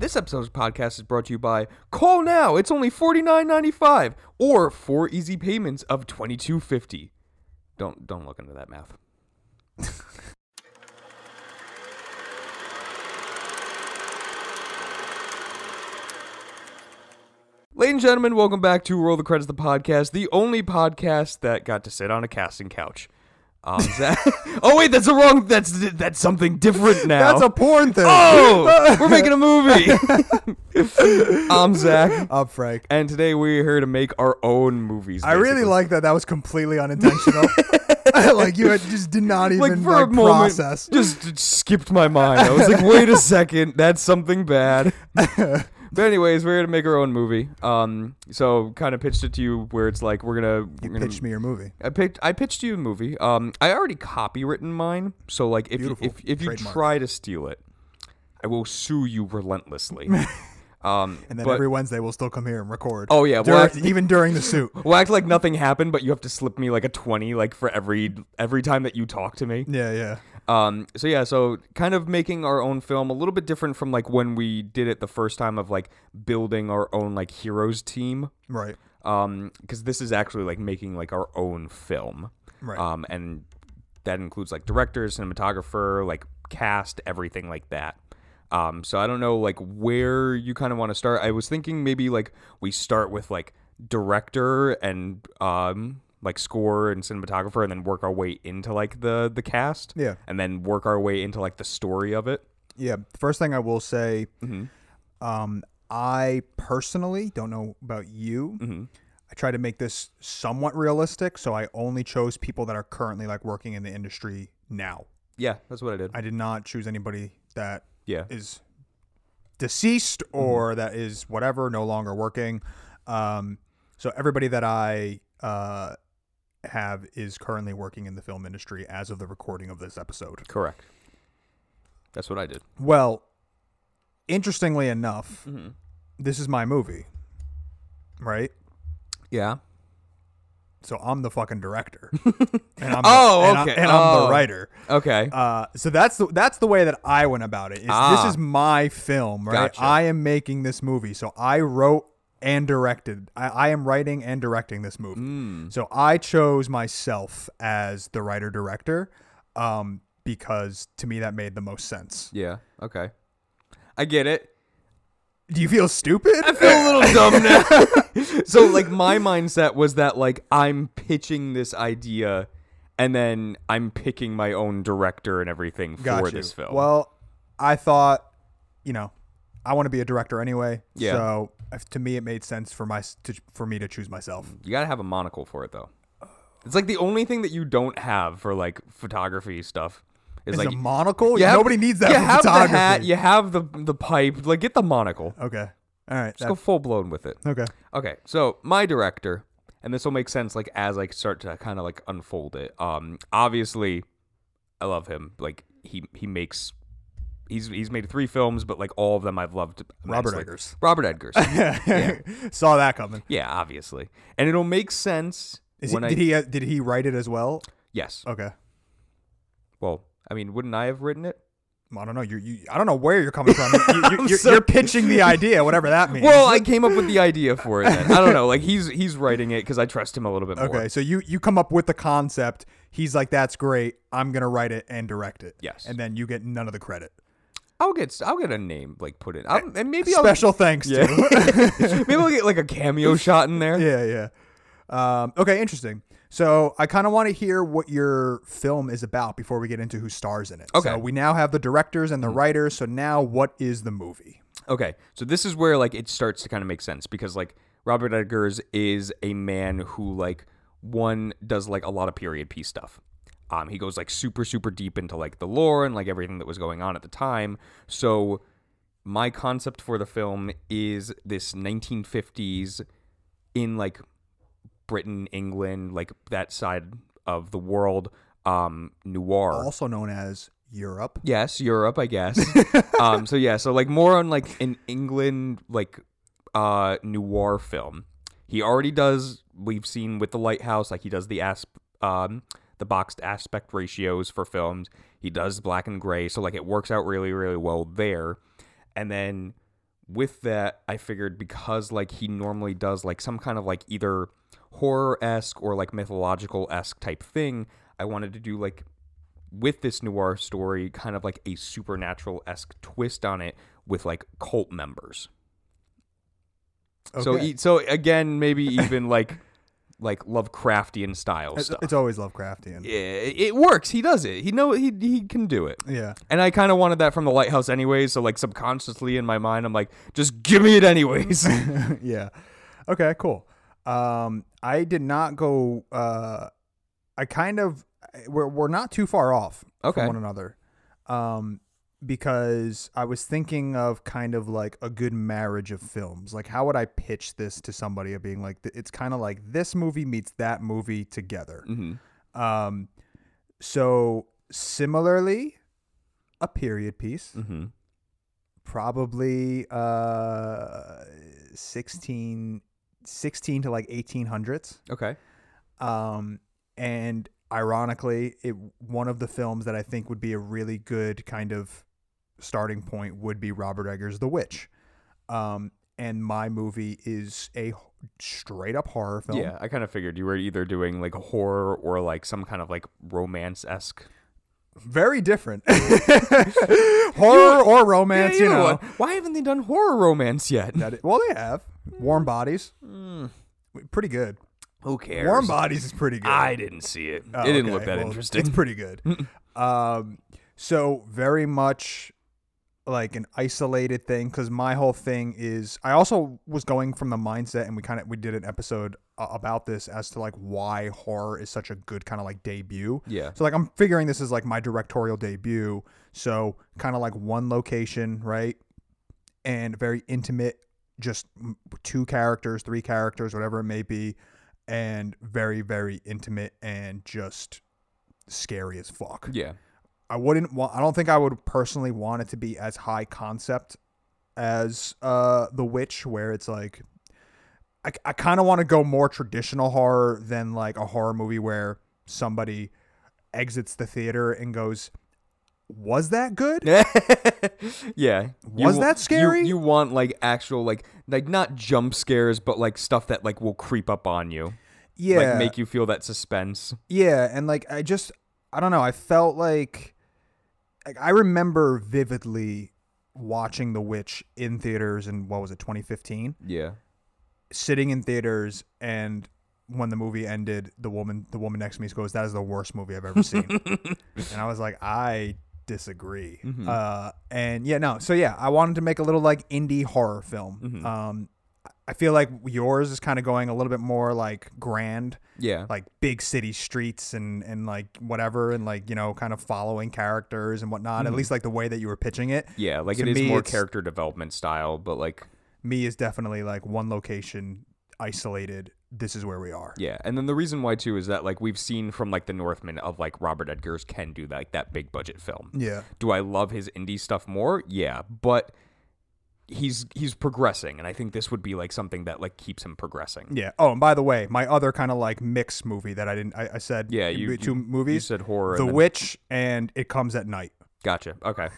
This episode's podcast is brought to you by Call Now. It's only $49.95 or four easy payments of $22.50. Don't don't look into that math. Ladies and gentlemen, welcome back to Roll the Credits, the podcast, the only podcast that got to sit on a casting couch. Um, Zach- oh wait, that's a wrong. That's that's something different now. That's a porn thing. Oh, we're making a movie. I'm Zach, I'm Frank. and today we're here to make our own movies. I really basically. like that. That was completely unintentional. like you had, just did not even like like, for a moment, process. just, just skipped my mind. I was like, wait a second, that's something bad. But anyways, we're here to make our own movie. Um, so kind of pitched it to you where it's like we're gonna. We're You gonna pitched me your movie. I picked. I pitched you a movie. Um, I already copywritten mine. So like, if you, Beautiful. if if you Trademark. try to steal it, I will sue you relentlessly. um, And then but every Wednesday we'll still come here and record. Oh, yeah, Dur- well, act- even during the suit. we'll act like nothing happened, but you have to slip me like a twenty, like for every every time that you talk to me. Yeah, yeah. Um, so yeah, so kind of making our own film a little bit different from like when we did it the first time of like building our own like heroes team. Right. Um, because this is actually like making like our own film. Right. Um, and that includes like director, cinematographer, like cast, everything like that. Um, so I don't know like where you kind of want to start. I was thinking maybe like we start with like director and um like score and cinematographer and then work our way into like the the cast. Yeah. And then work our way into like the story of it. Yeah. First thing I will say, Mm-hmm. um, I personally don't know about you. Mm-hmm. I try to make this somewhat realistic, so I only chose people that are currently like working in the industry now. Yeah, that's what I did. I did not choose anybody that yeah. is deceased or that is whatever, no longer working. Um, so everybody that I uh, have is currently working in the film industry as of the recording of this episode. Correct. That's what I did. Well, interestingly enough, Mm-hmm. this is my movie, right? Yeah. So I'm the fucking director. and I'm Oh, the, and I- okay. and I'm Oh. the writer. Okay. Uh, so that's the that's the way that I went about it. Is Ah. this is my film, right? Gotcha. I am making this movie, so I wrote and directed. I, I am writing and directing this movie. Mm. So I chose myself as the writer director, um, because to me that made the most sense. Yeah. Okay. I get it. Do you feel stupid? I feel a little dumb now. so like my mindset was that like I'm pitching this idea and then I'm picking my own director and everything Got for you. this film. Well, I thought, you know, I want to be a director anyway. Yeah. So if, to me, it made sense for my to, for me to choose myself. you got to have a monocle for it though. It's like the only thing that you don't have for like photography stuff is Is like a monocle? have- Nobody needs that You have the hat, you have the the pipe, like get the monocle. Okay. All right. Just go full blown with it. okay. Okay, so my director, and this will make sense like as I start to kind of like unfold it. Um, obviously, I love him. Like he he makes. He's, he's made three films, but like all of them I've loved. Robert immensely. Eggers. Robert Eggers. Saw that coming. yeah, obviously, and it'll make sense Is he, when did he uh, did he write it as well? yes. Okay. Well, I mean, wouldn't I have written it? I don't know. You, you I don't know where you're coming from. You, you, you're, sorry. you're pitching the idea, whatever that means. Well, I came up with the idea for it. Then. I don't know. Like he's he's writing it because I trust him a little bit more. okay. So you you come up with the concept. He's like, "That's great. I'm gonna write it and direct it." Yes. And then you get none of the credit. I'll get I'll get a name like put in, I'll, and maybe I'll Special thanks Yeah. to. maybe I'll get like a cameo shot in there. yeah, yeah. Um, okay, interesting. So I kind of want to hear what your film is about before we get into who stars in it. Okay. So we now have the directors and the writers. So now, what is the movie? Okay, so this is where like it starts to kind of make sense because like Robert Eggers is a man who like one does like a lot of period piece stuff. Um, he goes like super super deep into like the lore and like everything that was going on at the time. So my concept for the film is this 1950s in like Britain, England, like that side of the world, um, noir. Also known as Europe. Yes, Europe, I guess. um, so yeah, so like more on like an England like uh noir film. He already does. We've seen with the Lighthouse, like he does the asp um the boxed aspect ratios for films. He does black and gray, so like it works out really really well there. And then with that, I figured because like he normally does like some kind of like either horror esque or like mythological esque type thing, I wanted to do like with this noir story kind of like a supernatural esque twist on it with like cult members. So Okay. e- so again, maybe even like like Lovecraftian style It's, stuff. it's always Lovecraftian. yeah, it it works. He does it. He know he he can do it. Yeah. And I kind of wanted that from the lighthouse anyway, So like subconsciously in my mind, I'm like, just give me it anyways. yeah. Okay, cool. Um, I did not go. Uh, I kind of we're we're not too far off Okay. from one another. Um, because I was thinking of kind of like a good marriage of films. Like, how would I pitch this to somebody of being like, it's kind of like this movie meets that movie together. hmm Um, so similarly, a period piece, mm-hmm. probably uh 16, 16 to like 1800s. Okay. Um, and ironically, it one of the films that I think would be a really good kind of starting point would be Robert Eggers' The Witch. Um, and my movie is a straight up horror film. Yeah, I kind of figured you were either doing like a horror or like some kind of like romance esque. Very different. horror or romance, you know. Why haven't they done horror romance yet? It- well, they have Warm Bodies. Mm, Pretty good. who cares? Warm Bodies is pretty good. I didn't see it. Oh, it didn't okay. look that Well, interesting. It's pretty good. um, so very much like an isolated thing because my whole thing is I also was going from the mindset and we kind of we did an episode uh, about this as to like why horror is such a good kind of like debut. yeah. So like I'm figuring this is like my directorial debut. So kind of like one location, right? And very intimate, just two characters, three characters, whatever it may be, and very very intimate and just scary as fuck. Yeah. I wouldn't want I don't think I would personally want it to be as high concept as uh The Witch where it's like I, I kind of want to go more traditional horror than like a horror movie where somebody exits the theater and goes was that good? yeah. Was wa- that scary? You, you want like actual like like not jump scares, but like stuff that like will creep up on you. Yeah. Like make you feel that suspense. Yeah, and like I just I don't know, I felt like I remember vividly watching The Witch in theaters in what was it 2015? Yeah. sitting in theaters and when the movie ended the woman the woman next to me goes that is the worst movie i've ever seen and i was like i disagree Mhm. uh and yeah no so yeah i wanted to make a little like indie horror film Mhm. um i feel like yours is kind of going a little bit more like grand Yeah. like big city streets and and like whatever and like you know kind of following characters and whatnot at Mhm. least like the way that you were pitching it Yeah, like To it is me, more character development style, but like me is definitely like one location isolated this is where we are yeah. And then the reason why too is that like we've seen from like the Northman of like Robert Eggers can do like that big budget film. yeah Do I love his indie stuff more? Yeah, but he's he's progressing and I think this would be like something that like keeps him progressing. Yeah. Oh, and by the way, my other kind of like mix movie that I didn't. I, I said Yeah, you- two You movies, said horror. The and then- Witch and It Comes at Night, Gotcha. Okay.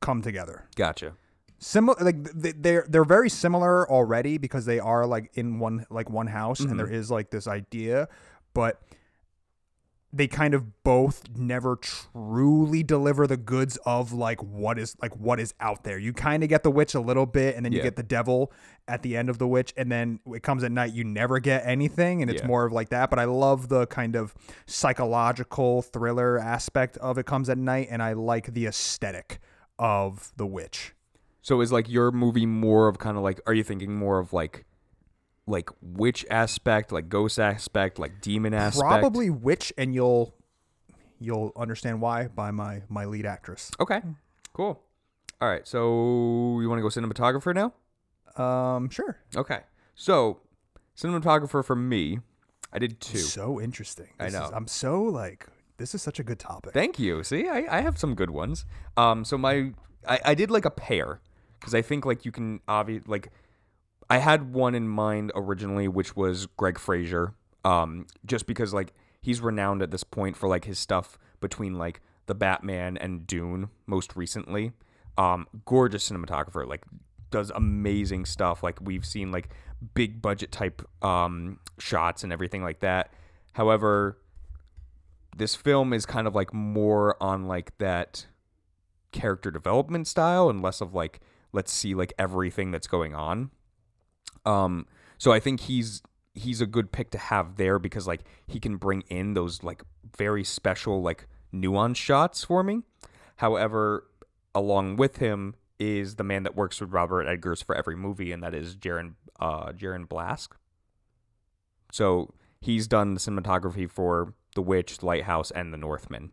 come together. Gotcha. Similar, like they're they're very similar already because they are like in one like one house, Mhm. and there is like this idea, but they kind of both never truly deliver the goods of like what is like what is out there. You kind of get the witch a little bit, and then you Yeah. get the devil at the end of the witch, and then it comes at night. You never get anything, and it's Yeah. more of like that. But I love the kind of psychological thriller aspect of it comes at night, and I like the aesthetic of the witch. So is like your movie more of kind of like are you thinking more of like like witch aspect, like ghost aspect, like demon aspect? Probably witch, and you'll you'll understand why by my my lead actress. Okay. Cool. All right. So you want to go cinematographer now? Um, sure. Okay. So cinematographer for me, I did two. So interesting. I This is- know. I'm so like this is such a good topic. Thank you. See, I, I have some good ones. Um, so my I, I did like a pair because I think like you can obvi like I had one in mind originally, which was Greig Fraser. Um, just because like he's renowned at this point for like his stuff between like the Batman and Dune most recently. Um, gorgeous cinematographer, like does amazing stuff. Like we've seen like big budget type um, shots and everything like that. However, this film is kind of like more on like that character development style and less of like let's see like everything that's going on. Um, so I think he's he's a good pick to have there because like he can bring in those like very special like nuance shots for me. However, along with him is the man that works with Robert Eggers for every movie, and that is Jarin uh, Jarin Blask. So he's done the cinematography for The Witch, Lighthouse, and The Northman,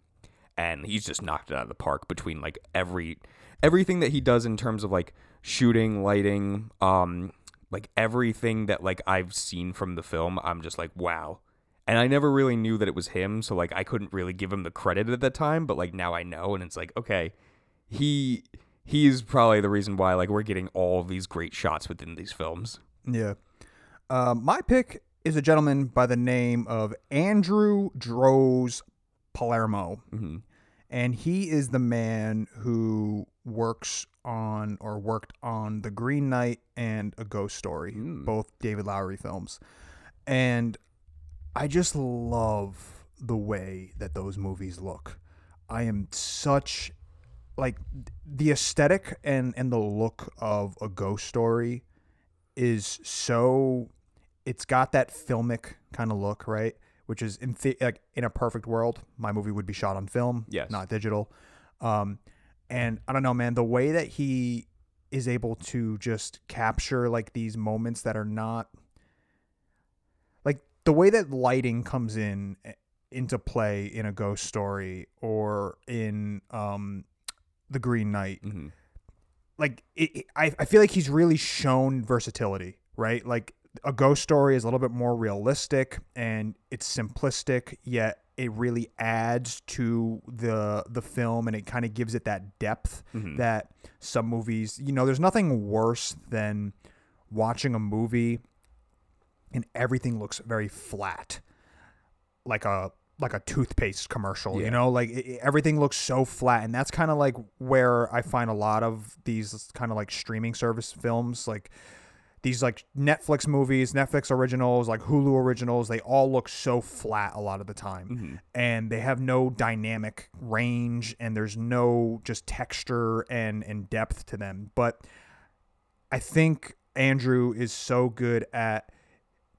and he's just knocked it out of the park between like every everything that he does in terms of like shooting, lighting, um, like everything that like I've seen from the film. I'm just like wow. And I never really knew that it was him, so like I couldn't really give him the credit at the time, but like now I know and it's like okay, he he's probably the reason why like we're getting all these great shots within these films. Yeah. Uh, my pick is a gentleman by the name of Andrew Droz Palermo. hmm And he is the man who works on or worked on The Green Knight and A Ghost Story, Mm. both David Lowery films. And I just love the way that those movies look. I am such like the aesthetic and and the look of a ghost story is so it's got that filmic kind of look, right? Which is in the, like in a perfect world, my movie would be shot on film, Yes. not digital. Um, and I don't know, man, the way that he is able to just capture like these moments that are not like the way that lighting comes in eh, into play in a ghost story or in um the Green Knight hmm like it, it- I, I feel like he's really shown versatility right? Like a ghost story is a little bit more realistic and it's simplistic yet it really adds to the the film and it kind of gives it that depth Mhm. that some movies you know there's nothing worse than watching a movie and everything looks very flat like a like a toothpaste commercial Yeah. you know like it- everything looks so flat and that's kind of like where i find a lot of these kind of like streaming service films like these like netflix movies netflix originals like hulu originals they all look so flat a lot of the time Mhm. and they have no dynamic range and there's no just texture and and depth to them but i think andrew is so good at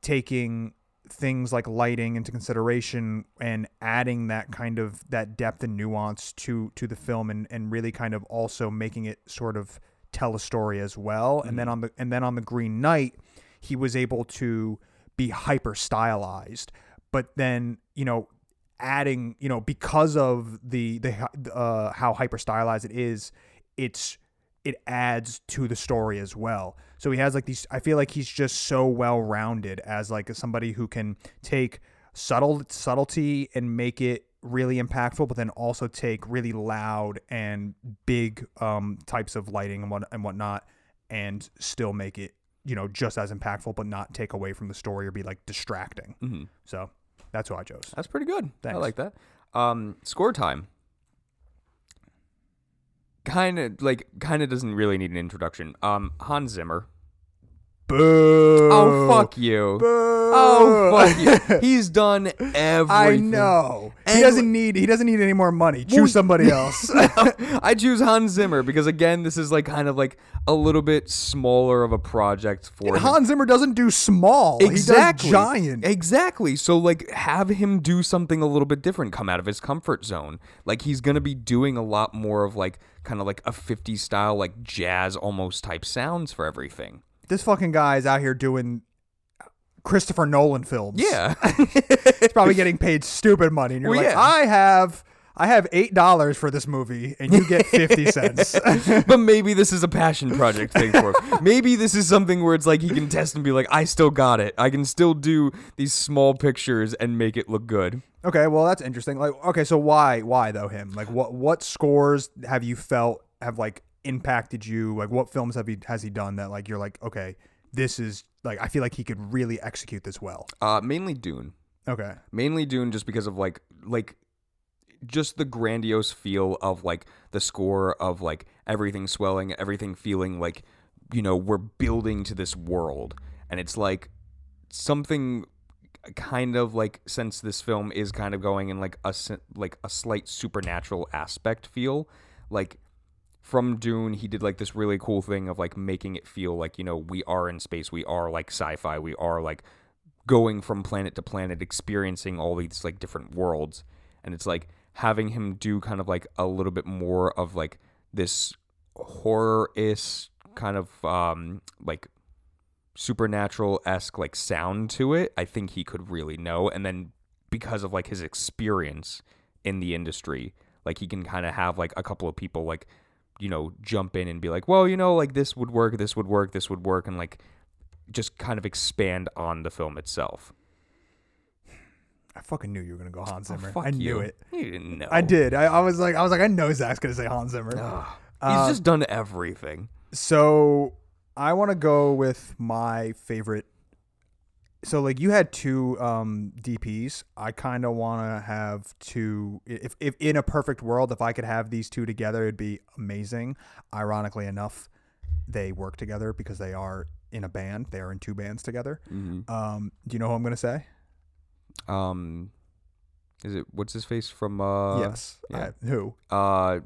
taking things like lighting into consideration and adding that kind of that depth and nuance to to the film and and really kind of also making it sort of tell a story as well. And then on the and then on the green knight he was able to be hyper stylized but then you know adding you know because of the the uh, how hyper stylized it is it's it adds to the story as well. So he has like these i feel like he's just so well rounded as like somebody who can take subtle subtlety and make it really impactful but then also take really loud and big um types of lighting and what and whatnot and still make it you know just as impactful but not take away from the story or be like distracting Mhm. so that's who i chose That's pretty good. I like that. Um, score time. Kind of like kind of doesn't really need an introduction. Um, Hans Zimmer. Boo Oh fuck you. boo Oh fuck you. He's done everything. I know. He doesn't need he doesn't need any more money. Choose somebody else. I choose Hans Zimmer because again, this is like kind of like a little bit smaller of a project for him. Hans Zimmer doesn't do small. Exactly. Giant. Exactly. So like have him do something a little bit different, come out of his comfort zone. Like he's going to be doing a lot more of like kind of like a 50s style like jazz almost type sounds for everything. This fucking guy is out here doing Christopher Nolan films. Yeah. He's probably getting paid stupid money. And you're Well, like, yeah. I have I have eight dollars for this movie and you get fifty cents. but maybe this is a passion project thing for him. Maybe this is something where it's like he can test and be like, I still got it. I can still do these small pictures and make it look good. okay, well that's interesting. Like okay, so why why though him? Like what what scores have you felt have like impacted you? Like what films have he has he done that like you're like, okay, this is like I feel like he could really execute this well. Uh, mainly Dune. Okay. mainly Dune just because of like like just the grandiose feel of like the score of like everything swelling, everything feeling like you know, we're building to this world. And it's like something kind of like since this film is kind of going in like a like a slight supernatural aspect feel like from Dune he did like this really cool thing of like making it feel like you know we are in space we are like sci-fi we are like going from planet to planet experiencing all these like different worlds and it's like having him do kind of like a little bit more of like this horror-ish kind of um like supernatural esque like sound to it, I think he could really know. And then because of like his experience in the industry, like he can kind of have like a couple of people like, you know, jump in and be like, well, you know, like this would work, this would work, this would work, and like just kind of expand on the film itself. I fucking knew you were gonna go Hans Zimmer. Fuck I knew you. it. You didn't know. I did. I, I was like, I was like, I know Zach's gonna say Hans Zimmer. Ugh. Uh, He's just done everything. So I want to go with my favorite. So like you had two um, DPs. I kind of want to have two. If, if in a perfect world, if I could have these two together, it'd be amazing. Ironically enough, they work together because they are in a band. They are in two bands together. Mhm. Um, do you know who I'm gonna say? Um, is it what's his face from? Uh, yes. yeah. I- who? Uh, uh,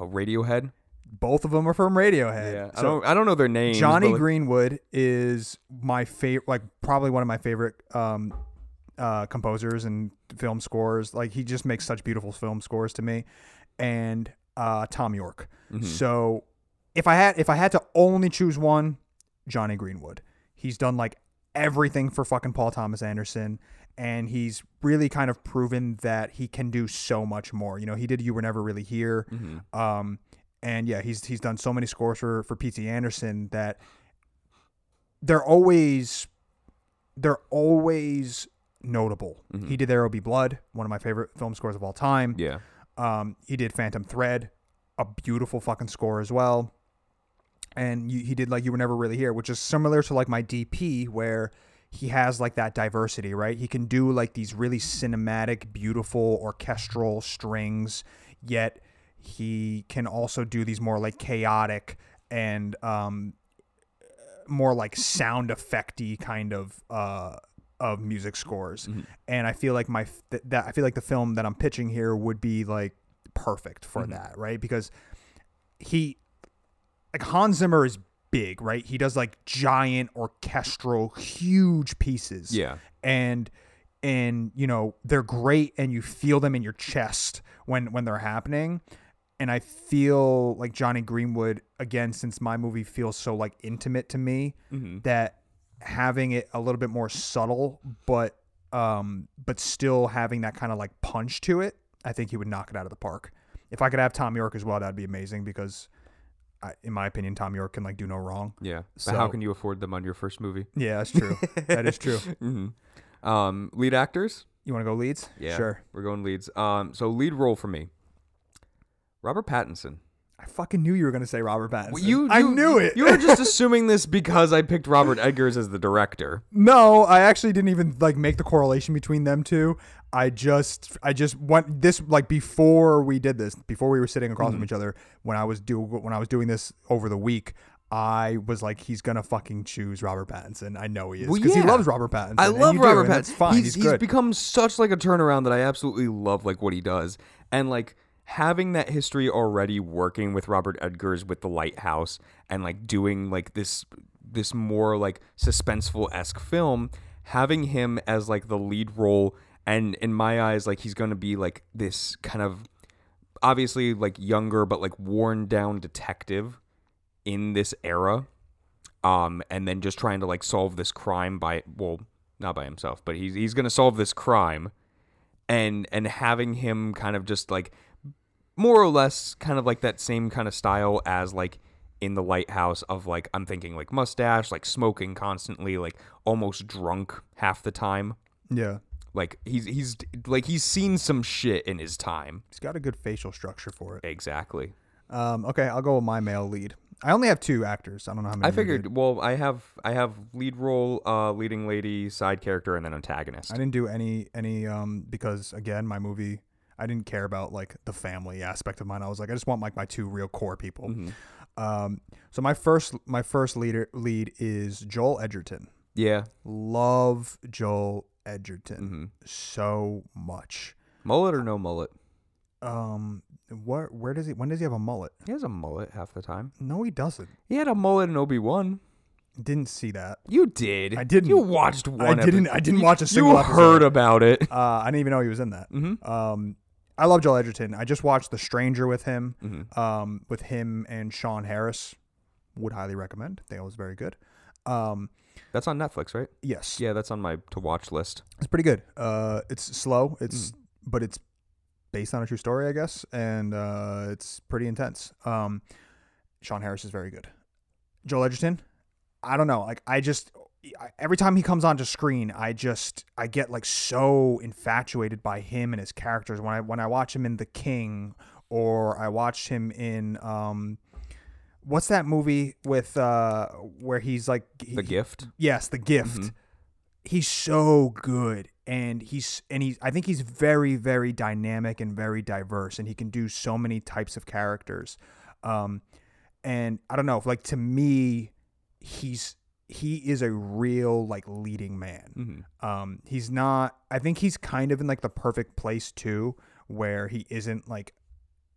Radiohead. Both of them are from Radiohead. Yeah, I don't. I don't know their names. Jonny like, Greenwood is my favorite, like probably one of my favorite um, uh, composers and film scores. Like he just makes such beautiful film scores to me, and uh, Thom Yorke. Mhm. So if I had if I had to only choose one, Jonny Greenwood. He's done like everything for fucking Paul Thomas Anderson. And he's really kind of proven that he can do so much more. You know, he did "You Were Never Really Here," Mhm. Um, and yeah, he's he's done so many scores for for P.T. Anderson that they're always they're always notable. Mhm. He did There Will Be Blood, one of my favorite film scores of all time. Yeah. Um, he did Phantom Thread, a beautiful fucking score as well. And you, he did like You Were Never Really Here, which is similar to like my DP, where he has like that diversity, right? He can do like these really cinematic, beautiful orchestral strings, yet he can also do these more like chaotic and um, more like sound effecty kind of uh, of music scores. Mhm. And I feel like my th- that I feel like the film that I'm pitching here would be like perfect for Mhm. that, right? Because he like Hans Zimmer is big, right? He does like giant orchestral huge pieces Yeah. and and you know they're great and you feel them in your chest when when they're happening and i feel like Jonny Greenwood again since my movie feels so like intimate to me Mm-hmm. that having it a little bit more subtle but um but still having that kind of like punch to it i think he would knock it out of the park if i could have Thom Yorke as well that'd be amazing because I, in my opinion Thom Yorke can like do no wrong Yeah. But how can you afford them on your first movie? yeah that's true that is true hmm Um, lead actors. you want to go leads Yeah. sure We're going leads. Um, so lead role for me. Robert Pattinson. I fucking knew you were gonna say Robert Pattinson. Well, you, I you- knew it. You were just assuming this because I picked Robert Eggers as the director. no, I actually didn't even like make the correlation between them two. I just, I just went this like before we did this, before we were sitting across Mm-hmm. from each other. When I was do when I was doing this over the week, I was like, he's gonna fucking choose Robert Pattinson. I know he is Well, because yeah. he loves Robert Pattinson. I and love you do, Robert and Pattinson. That's fine. He's, He's, good. become such like a turnaround that I absolutely love like what he does. And like having that history already working with Robert Eggers with the Lighthouse and like doing like this this more like suspenseful esque film, having him as like the lead role and in my eyes like he's gonna be like this kind of obviously like younger but like worn down detective in this era um and then just trying to like solve this crime by well not by himself but he's he's going to solve this crime and and having him kind of just like more or less kind of like that same kind of style as like in the lighthouse of like I'm thinking like mustache like smoking constantly like almost drunk half the time yeah, like he's he's like he's seen some shit in his time he's got a good facial structure for it. exactly Um, okay, I'll go with my male lead. I only have two actors. I don't know how many. I figured. Well, I have I have lead role, uh, leading lady, side character, and then antagonist. I didn't do any any um because again my movie I didn't care about like the family aspect of mine. I was like I just want like my two real core people. Mhm. Um, so my first my first leader lead is Joel Edgerton. Yeah. Love Joel Edgerton hmm so much. Mullet or no mullet? Um, where where does he? When does he have a mullet? He has a mullet half the time. No, he doesn't. He had a mullet in Obi Wan. Didn't see that. You did. I didn't. You watched one. I didn't. epi- I didn't watch a single You episode. heard about it. Uh, I didn't even know he was in that. hmm Um, I love Joel Edgerton. I just watched The Stranger with him. hmm Um, with him and Sean Harris. Would highly recommend. They was very good. Um, That's on Netflix, right? yes, Yeah, that's on my to watch list. it's pretty good. Uh, it's slow. It's Mm. but it's based on a true story, I guess, and uh, it's pretty intense. Um, Sean Harris is very good. Joel Edgerton, I don't know. Like I just every time he comes onto screen, I just I get like so infatuated by him and his characters. When I when I watch him in The King, or I watch him in um, what's that movie with uh where he's like he- The Gift. Yes, the gift. Mhm. He's so good and he's and he's I think he's very very dynamic and very diverse and he can do so many types of characters. Um and I don't know, like to me he's he is a real like leading man. hmm Um he's not I think he's kind of in like the perfect place too where he isn't like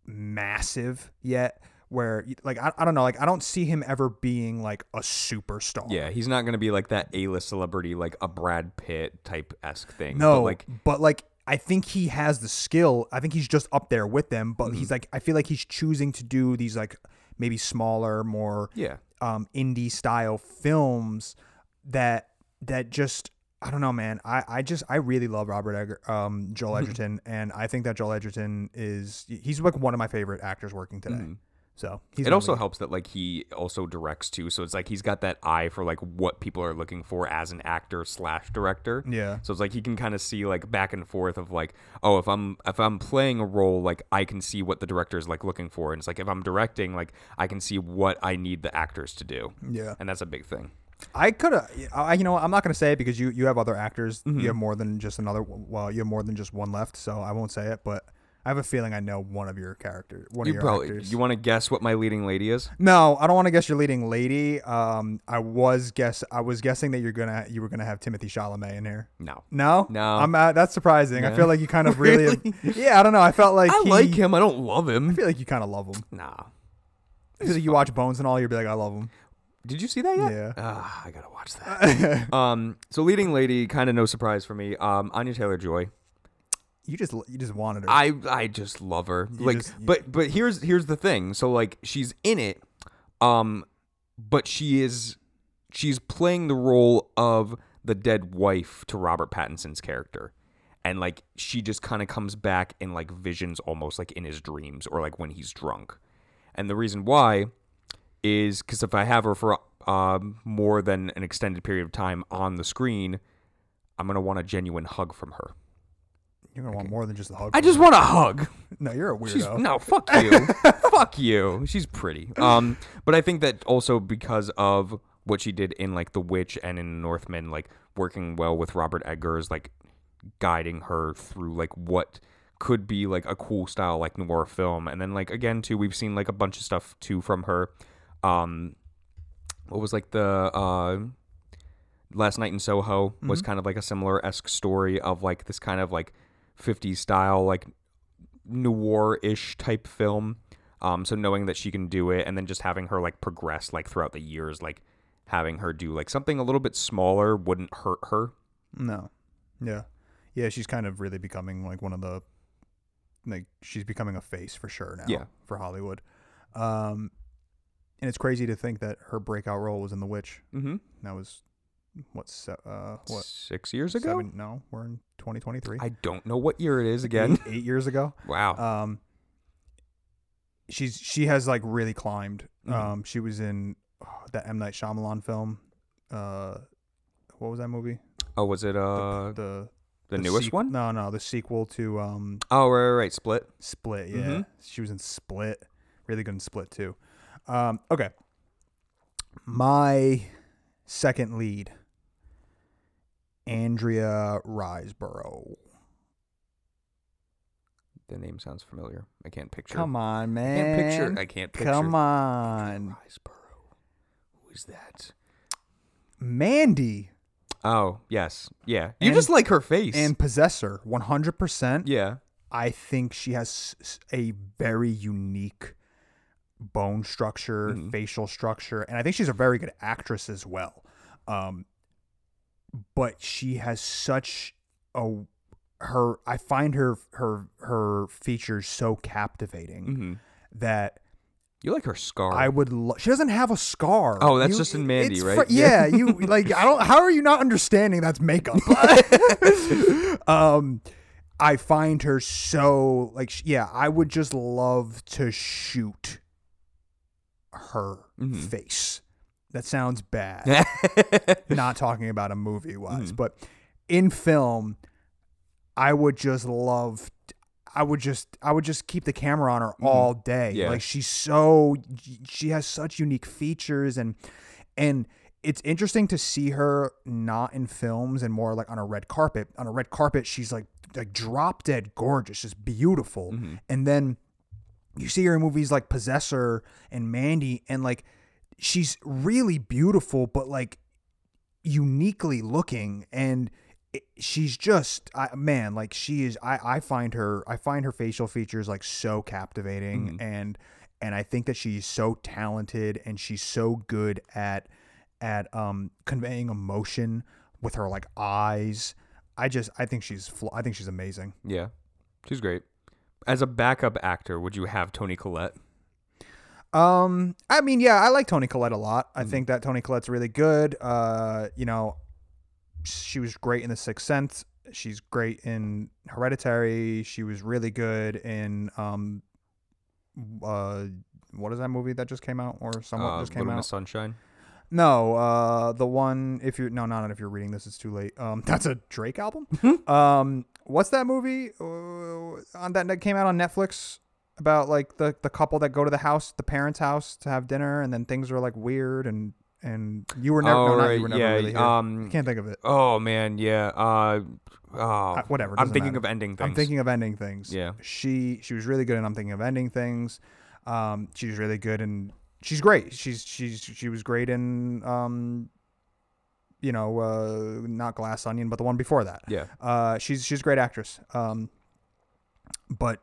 massive yet where like I, I don't know like I don't see him ever being like a superstar. Yeah, he's not gonna be like that A-list celebrity, like a Brad Pitt type esque thing. No, but like but like I think he has the skill. I think he's just up there with them, but Mm-hmm. he's like I feel like he's choosing to do these like maybe smaller, more yeah, um indie style films that that just I don't know, man. I, I just I really love Robert Edgar, um, Joel Edgerton, and I think that Joel Edgerton is he's like one of my favorite actors working today. Mhm. So he's it also helps that like he also directs too, so it's like he's got that eye for like what people are looking for as an actor slash director. yeah So it's like he can kind of see like back and forth of like, oh, if I'm if I'm playing a role, like I can see what the director is like looking for, and it's like if I'm directing, like I can see what I need the actors to do, yeah. and that's a big thing. I could have. I you know I'm not gonna say it because you you have other actors. Mm-hmm. You have more than just another. Well, you have more than just one left, so I won't say it. But I have a feeling I know one of your characters. One You of your probably actors. you want to guess what my leading lady is? no, I don't want to guess your leading lady. Um, I was guess I was guessing that you're gonna you were gonna have Timothy Chalamet in here. No, No, No. I'm uh, that's surprising. I feel like you kind of really. Really? Yeah, I don't know. I felt like I he- like him. I don't love him. I feel like you kind of love him. Nah. Because you watch Bones and all, you'd be like, I love him. Did you see that yet? Yeah. Ah, I gotta watch that. um, so leading lady, kind of no surprise for me. Um, Anya Taylor Joy. You just you just wanted her. I I just love her. You like, just- but but here's here's the thing. So like she's in it, um, but she is she's playing the role of the dead wife to Robert Pattinson's character. And like she just kind of comes back in like visions almost like in his dreams or like when he's drunk. And the reason why is because if I have her for um, more than an extended period of time on the screen, I'm gonna want a genuine hug from her. You're gonna want more than just a hug. I from just her. want a hug. no, you're a She's weirdo. no fuck you, fuck you. She's pretty. Um, but I think that also because of what she did in like The Witch and in Northman, like working well with Robert Eggers, like guiding her through like what could be like a cool style like noir film, and then like again too, we've seen like a bunch of stuff too from her. Um, what was like the uh. Last Night in Soho was kind of like a similar esque story of like this kind of like 50s style like noir-ish type film. Um, so knowing that she can do it, and then just having her like progress like throughout the years, like having her do like something a little bit smaller wouldn't hurt her. No. Yeah. Yeah, she's kind of really becoming like one of the like she's becoming a face for sure now Yeah. for Hollywood. Um and it's crazy to think that her breakout role was in The Witch. Mm-hmm. That was what se- uh what Six years ago. seven no, we're in 2023. I don't know what year it is again. Eight, 8 years ago. wow. Um she's she has like really climbed. Mhm. Um she was in oh, that M Night Shyamalan film. Uh what was that movie? oh, was it uh the the, newest sequ- one? No, no, the sequel to um Oh, right, right, right. Split. Split. Yeah, Mhm. she was in Split. Really good in Split too. Um, okay, my second lead, Andrea Riseborough. The name sounds familiar. I can't picture. Come on, man. I can't picture. I can't picture. Come on. Riseborough. Who is that? Mandy Oh yes, yeah. You And- just like her face. and Possessor, 100%. yeah. I think she has a very unique bone structure, Mhm. facial structure, and I think she's a very good actress as well. Um, but she has such a her. I find her her her features so captivating hmm that You like her scar. I would. Lo- she doesn't have a scar. Oh, that's just in Mandy, right? fr- yeah, you like. I don't. How are you not understanding that's makeup? um, I find her so like. Yeah, I would just love to shoot her Mhm. face. That sounds bad. not talking about a movie wise, Mhm. but in film, I would just love. I would just I would just keep the camera on her all day. Mm-hmm. Yeah. Like she's so she has such unique features and and it's interesting to see her not in films and more like on a red carpet. On a red carpet, she's like like drop dead gorgeous, just beautiful. Mhm. And then you see her in movies like Possessor and Mandy, and like she's really beautiful, but like uniquely looking, and she's just I, man, like she is. I I find her I find her facial features like so captivating, Mhm. and and I think that she's so talented and she's so good at at um conveying emotion with her like eyes. I just I think she's fl- I think she's amazing. yeah, she's great. As a backup actor, would you have Toni Collette? Um, I mean, yeah, I like Toni Collette a lot. I Mhm. think that Toni Collette's really good. Uh, you know, she was great in The Sixth Sense. She's great in Hereditary. She was really good in um, uh, what is that movie that just came out or somewhat Uh, just came Little out? Miss Sunshine. No, uh, the one if you no, not if you're reading this, it's too late. Um, that's a Drake album. Mm-hmm. um, what's that movie uh, on that that came out on Netflix about like the the couple that go to the house, the parents' house to have dinner, and then things are like weird and and you were never oh no, not right, you were never yeah. really here. um. Can't think of it. Oh man, yeah. Uh. Oh. Uh, whatever. I'm thinking matter. of ending things. I'm thinking of ending things. Yeah. She she was really good and I'm thinking of ending things. Um, she was really good and she's great. She's she's she was great in um, you know, uh, not Glass Onion, but the one before that. Yeah. Uh, she's she's a great actress. Um, but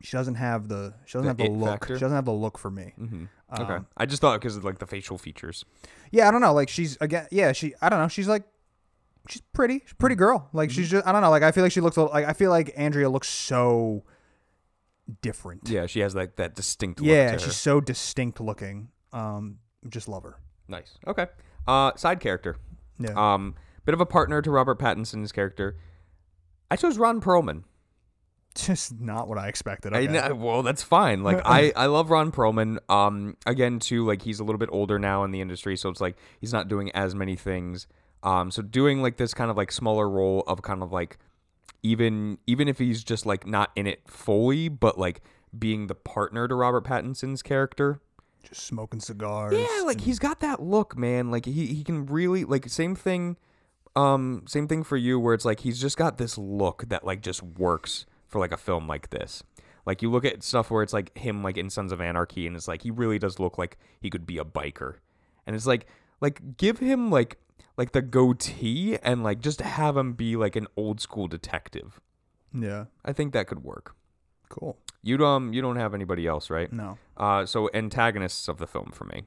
she doesn't have the she doesn't The have the look. factor? She doesn't have the look for me. hmm Um, Okay. I just thought because of like the facial features. Yeah, I don't know. Like she's again. Yeah, she. I don't know. She's like, she's pretty. She's a pretty girl. Like Mm-hmm. she's just. I don't know. Like I feel like she looks a- like. I feel like Andrea looks so different. Yeah, she has like that distinct. look Yeah, she's so distinct looking. Um, just love her. nice. Okay. Uh, side character. Yeah. Um, bit of a partner to Robert Pattinson's character. I chose Ron Perlman. just not what I expected. I Okay. know, well, that's fine. Like I, I love Ron Perlman. Um, again, too, like he's a little bit older now in the industry, so it's like he's not doing as many things. Um, so doing like this kind of like smaller role of kind of like even even if he's just like not in it fully, but like being the partner to Robert Pattinson's character. Just smoking cigars. Yeah, like he's got that look, man. Like he he can really like same thing. Um, same thing for you, where it's like he's just got this look that like just works for like a film like this. Like you look at stuff where it's like him like in Sons of Anarchy, and it's like he really does look like he could be a biker, and it's like like give him like like the goatee and like just have him be like an old school detective. Yeah. I think that could work. Cool. You um you don't have anybody else, right? No. Uh, so antagonists of the film for me,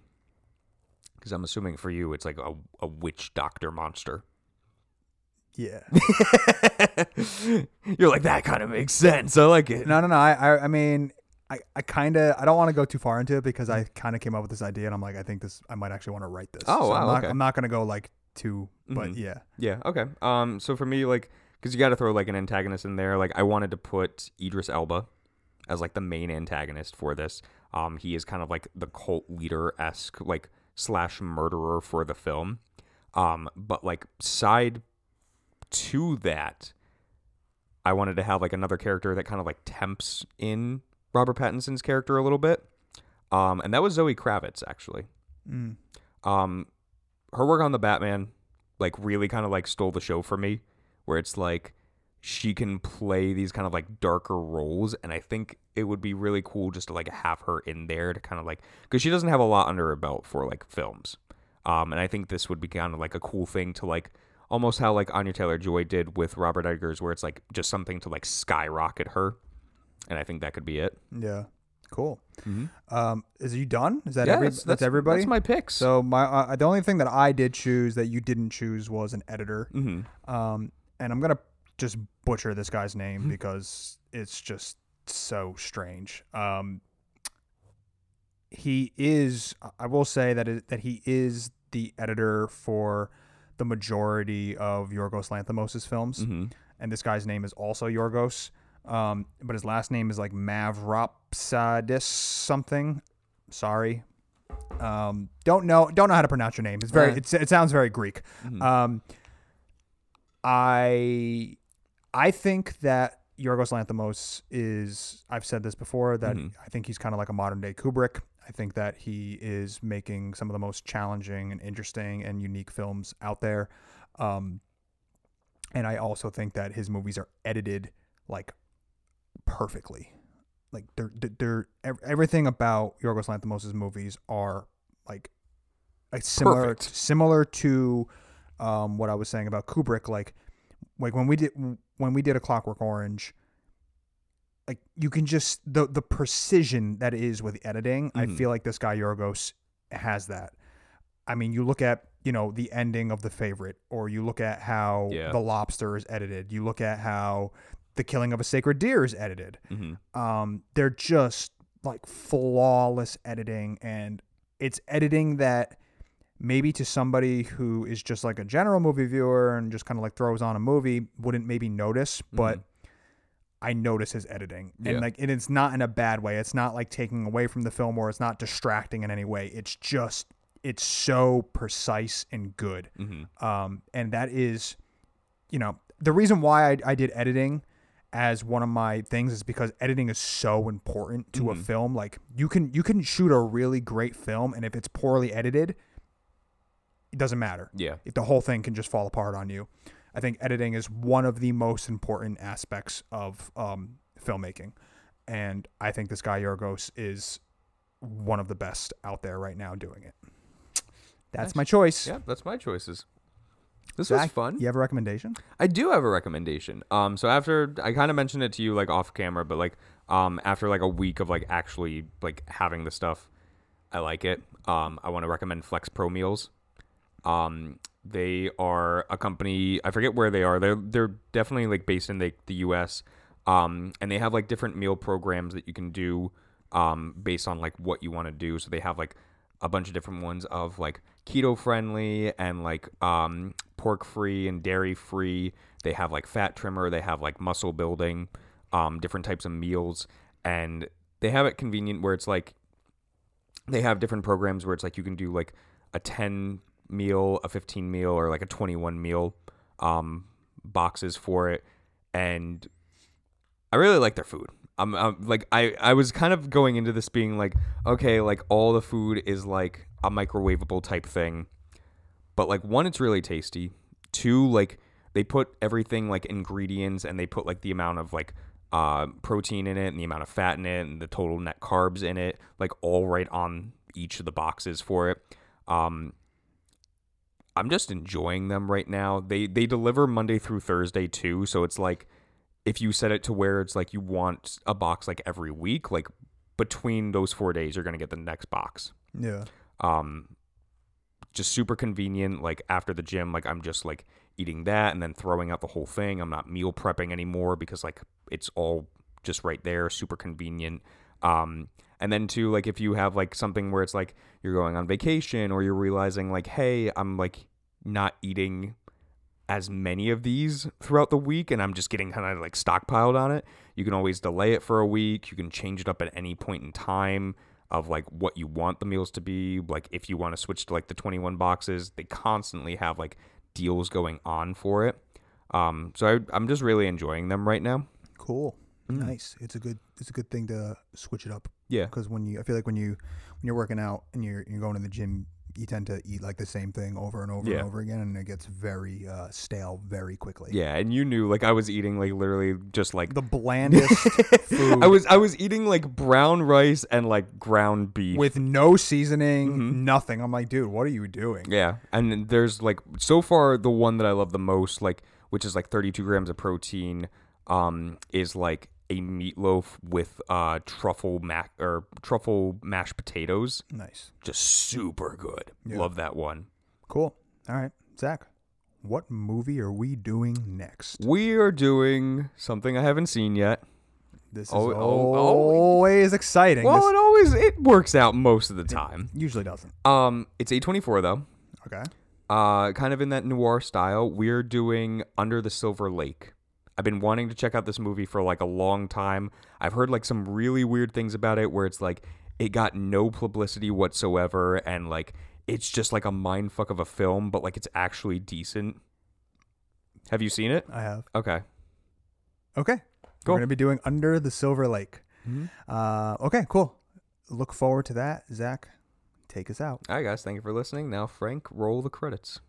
because I'm assuming for you it's like a, a witch doctor monster. Yeah. You're like that kind of makes sense. I like it. no, no, no. I, I, I mean, I, I kind of, I don't want to go too far into it because I kind of came up with this idea and I'm like, I think this, I might actually want to write this. Oh, So I'm wow, not, okay. I'm not gonna go like too, but Mhm. yeah. Yeah. Okay. Um. So for me, like, because you got to throw like an antagonist in there. Like, I wanted to put Idris Elba as like the main antagonist for this. Um. He is kind of like the cult leader esque, like slash murderer for the film. Um. But like side to that, I wanted to have like another character that kind of like tempts in Robert Pattinson's character a little bit. Um. And that was Zoe Kravitz actually. Mm. Um, her work on the Batman, like, really kind of like stole the show for me. Where it's like, she can play these kind of like darker roles and I think it would be really cool just to like have her in there to kind of like cuz she doesn't have a lot under her belt for like films. Um and I think this would be kind of like a cool thing to like almost how like Anya Taylor-Joy did with Robert Eggers where it's like just something to like skyrocket her. And I think that could be it. Yeah. Cool. Mm-hmm. Um, is you done? Is that yeah, every? that's, That's, everybody. That's my picks. so my uh, the only thing that I did choose that you didn't choose was an editor. hmm Um, and I'm gonna just butcher this guy's Mm-hmm. name because it's just so strange. Um, he is. I will say that it, that he is the editor for the majority of Yorgos Lanthimos' films, hmm and this guy's name is also Yorgos. Um, but his last name is like Mavropsadis something. Sorry. Um, don't know don't know how to pronounce your name. It's very it's, it sounds very Greek. Mhm. Um, I I think that Yorgos Lanthimos is. I've said this before that Mhm. I think he's kind of like a modern day Kubrick. I think that he is making some of the most challenging and interesting and unique films out there. Um, and I also think that his movies are edited like perfectly. Like they're they're, everything about Yorgos Lanthimos' movies are like like similar Perfect. similar to um, what I was saying about Kubrick. Like like when we did when we did a Clockwork Orange. Like you can just the the precision that is with editing. I Mhm. feel like this guy Yorgos has that. I mean, you look at you know the ending of the favorite, or you look at how Yeah. the lobster is edited. You look at how the killing of a sacred deer is edited. hmm Um, they're just like flawless editing, and it's editing that maybe to somebody who is just like a general movie viewer and just kind of like throws on a movie wouldn't maybe notice, but I notice his editing, and Yeah. like, and it's not in a bad way. It's not like taking away from the film, or it's not distracting in any way. It's just it's so precise and good hmm um, and that is, you know, the reason why I, I did editing as one of my things is because editing is so important to a Mhm. film. Like you can you can shoot a really great film, and if it's poorly edited, it doesn't matter. Yeah. If the whole thing can just fall apart on you. I think editing is one of the most important aspects of um, filmmaking, and I think this guy Yorgos is one of the best out there right now doing it. That's Nice. my choice. Yeah, that's my choices. This Zach, was fun. You have a recommendation? I do have a recommendation. Um, so after I kind of mentioned it to you like off camera, but like um after like a week of like actually like having the stuff, I like it. Um, I want to recommend Flex Pro Meals. Um, they are a company. I forget where they are. They're they're definitely like based in the the U.S. Um, and they have like different meal programs that you can do um based on like what you want to do. So they have like a bunch of different ones of like keto friendly and like um pork free and dairy free. They have like fat trimmer, they have like muscle building, um different types of meals and they have it convenient where it's like they have different programs where it's like you can do like a 10 meal, a 15 meal or like a 21 meal um boxes for it and I really like their food. I'm, I'm like I I was kind of going into this being like okay, like all the food is like a microwavable type thing. But like one it's really tasty. Two like they put everything like ingredients and they put like the amount of like uh, protein in it and the amount of fat in it and the total net carbs in it like all right on each of the boxes for it. Um I'm just enjoying them right now. They they deliver Monday through Thursday too, so it's like if you set it to where it's like you want a box like every week, like between those 4 days you're going to get the next box. Yeah. Um just super convenient like after the gym like I'm just like eating that and then throwing out the whole thing. I'm not meal prepping anymore because like it's all just right there, super convenient. Um and then too like if you have like something where it's like you're going on vacation or you're realizing like hey, I'm like not eating as many of these throughout the week and I'm just getting kind of like stockpiled on it. You can always delay it for a week. You can change it up at any point in time of like what you want the meals to be. Like if you want to switch to like the 21 boxes, they constantly have like deals going on for it. Um, so I, I'm just really enjoying them right now. Cool. Mm. Nice. It's a good it's a good thing to switch it up Yeah. because when you I feel like when you when you're working out and you're you're going to the gym, you tend to eat like the same thing over and over Yeah. and over again, and it gets very uh, stale very quickly. Yeah, and you knew like I was eating like literally just like The blandest food I was I was eating like brown rice and like ground beef. with no seasoning, Mm-hmm. nothing. I'm like, dude, what are you doing? yeah, and there's like so far the one that I love the most, like which is like 32 grams of protein, um, is like a meatloaf with uh truffle mac or truffle mashed potatoes. Nice. Just super good. Yeah. Love that one. Cool. All right, Zach, what movie are we doing next? We are doing something I haven't seen yet. This is Oh, oh, oh. always exciting. Well, This it always it works out most of the time. usually doesn't. Um, it's A24 though. Okay. Uh, kind of in that noir style. We're doing Under the Silver Lake. I've been wanting to check out this movie for like a long time. I've heard like some really weird things about it where it's like it got no publicity whatsoever and like it's just like a mind fuck of a film, but like it's actually decent. Have you seen it? I have. Okay. Okay. Cool. We're gonna be doing Under the Silver Lake. Mhm. Uh, okay, cool. Look forward to that. Zach, take us out. All right, guys. Thank you for listening. Now, Frank, roll the credits.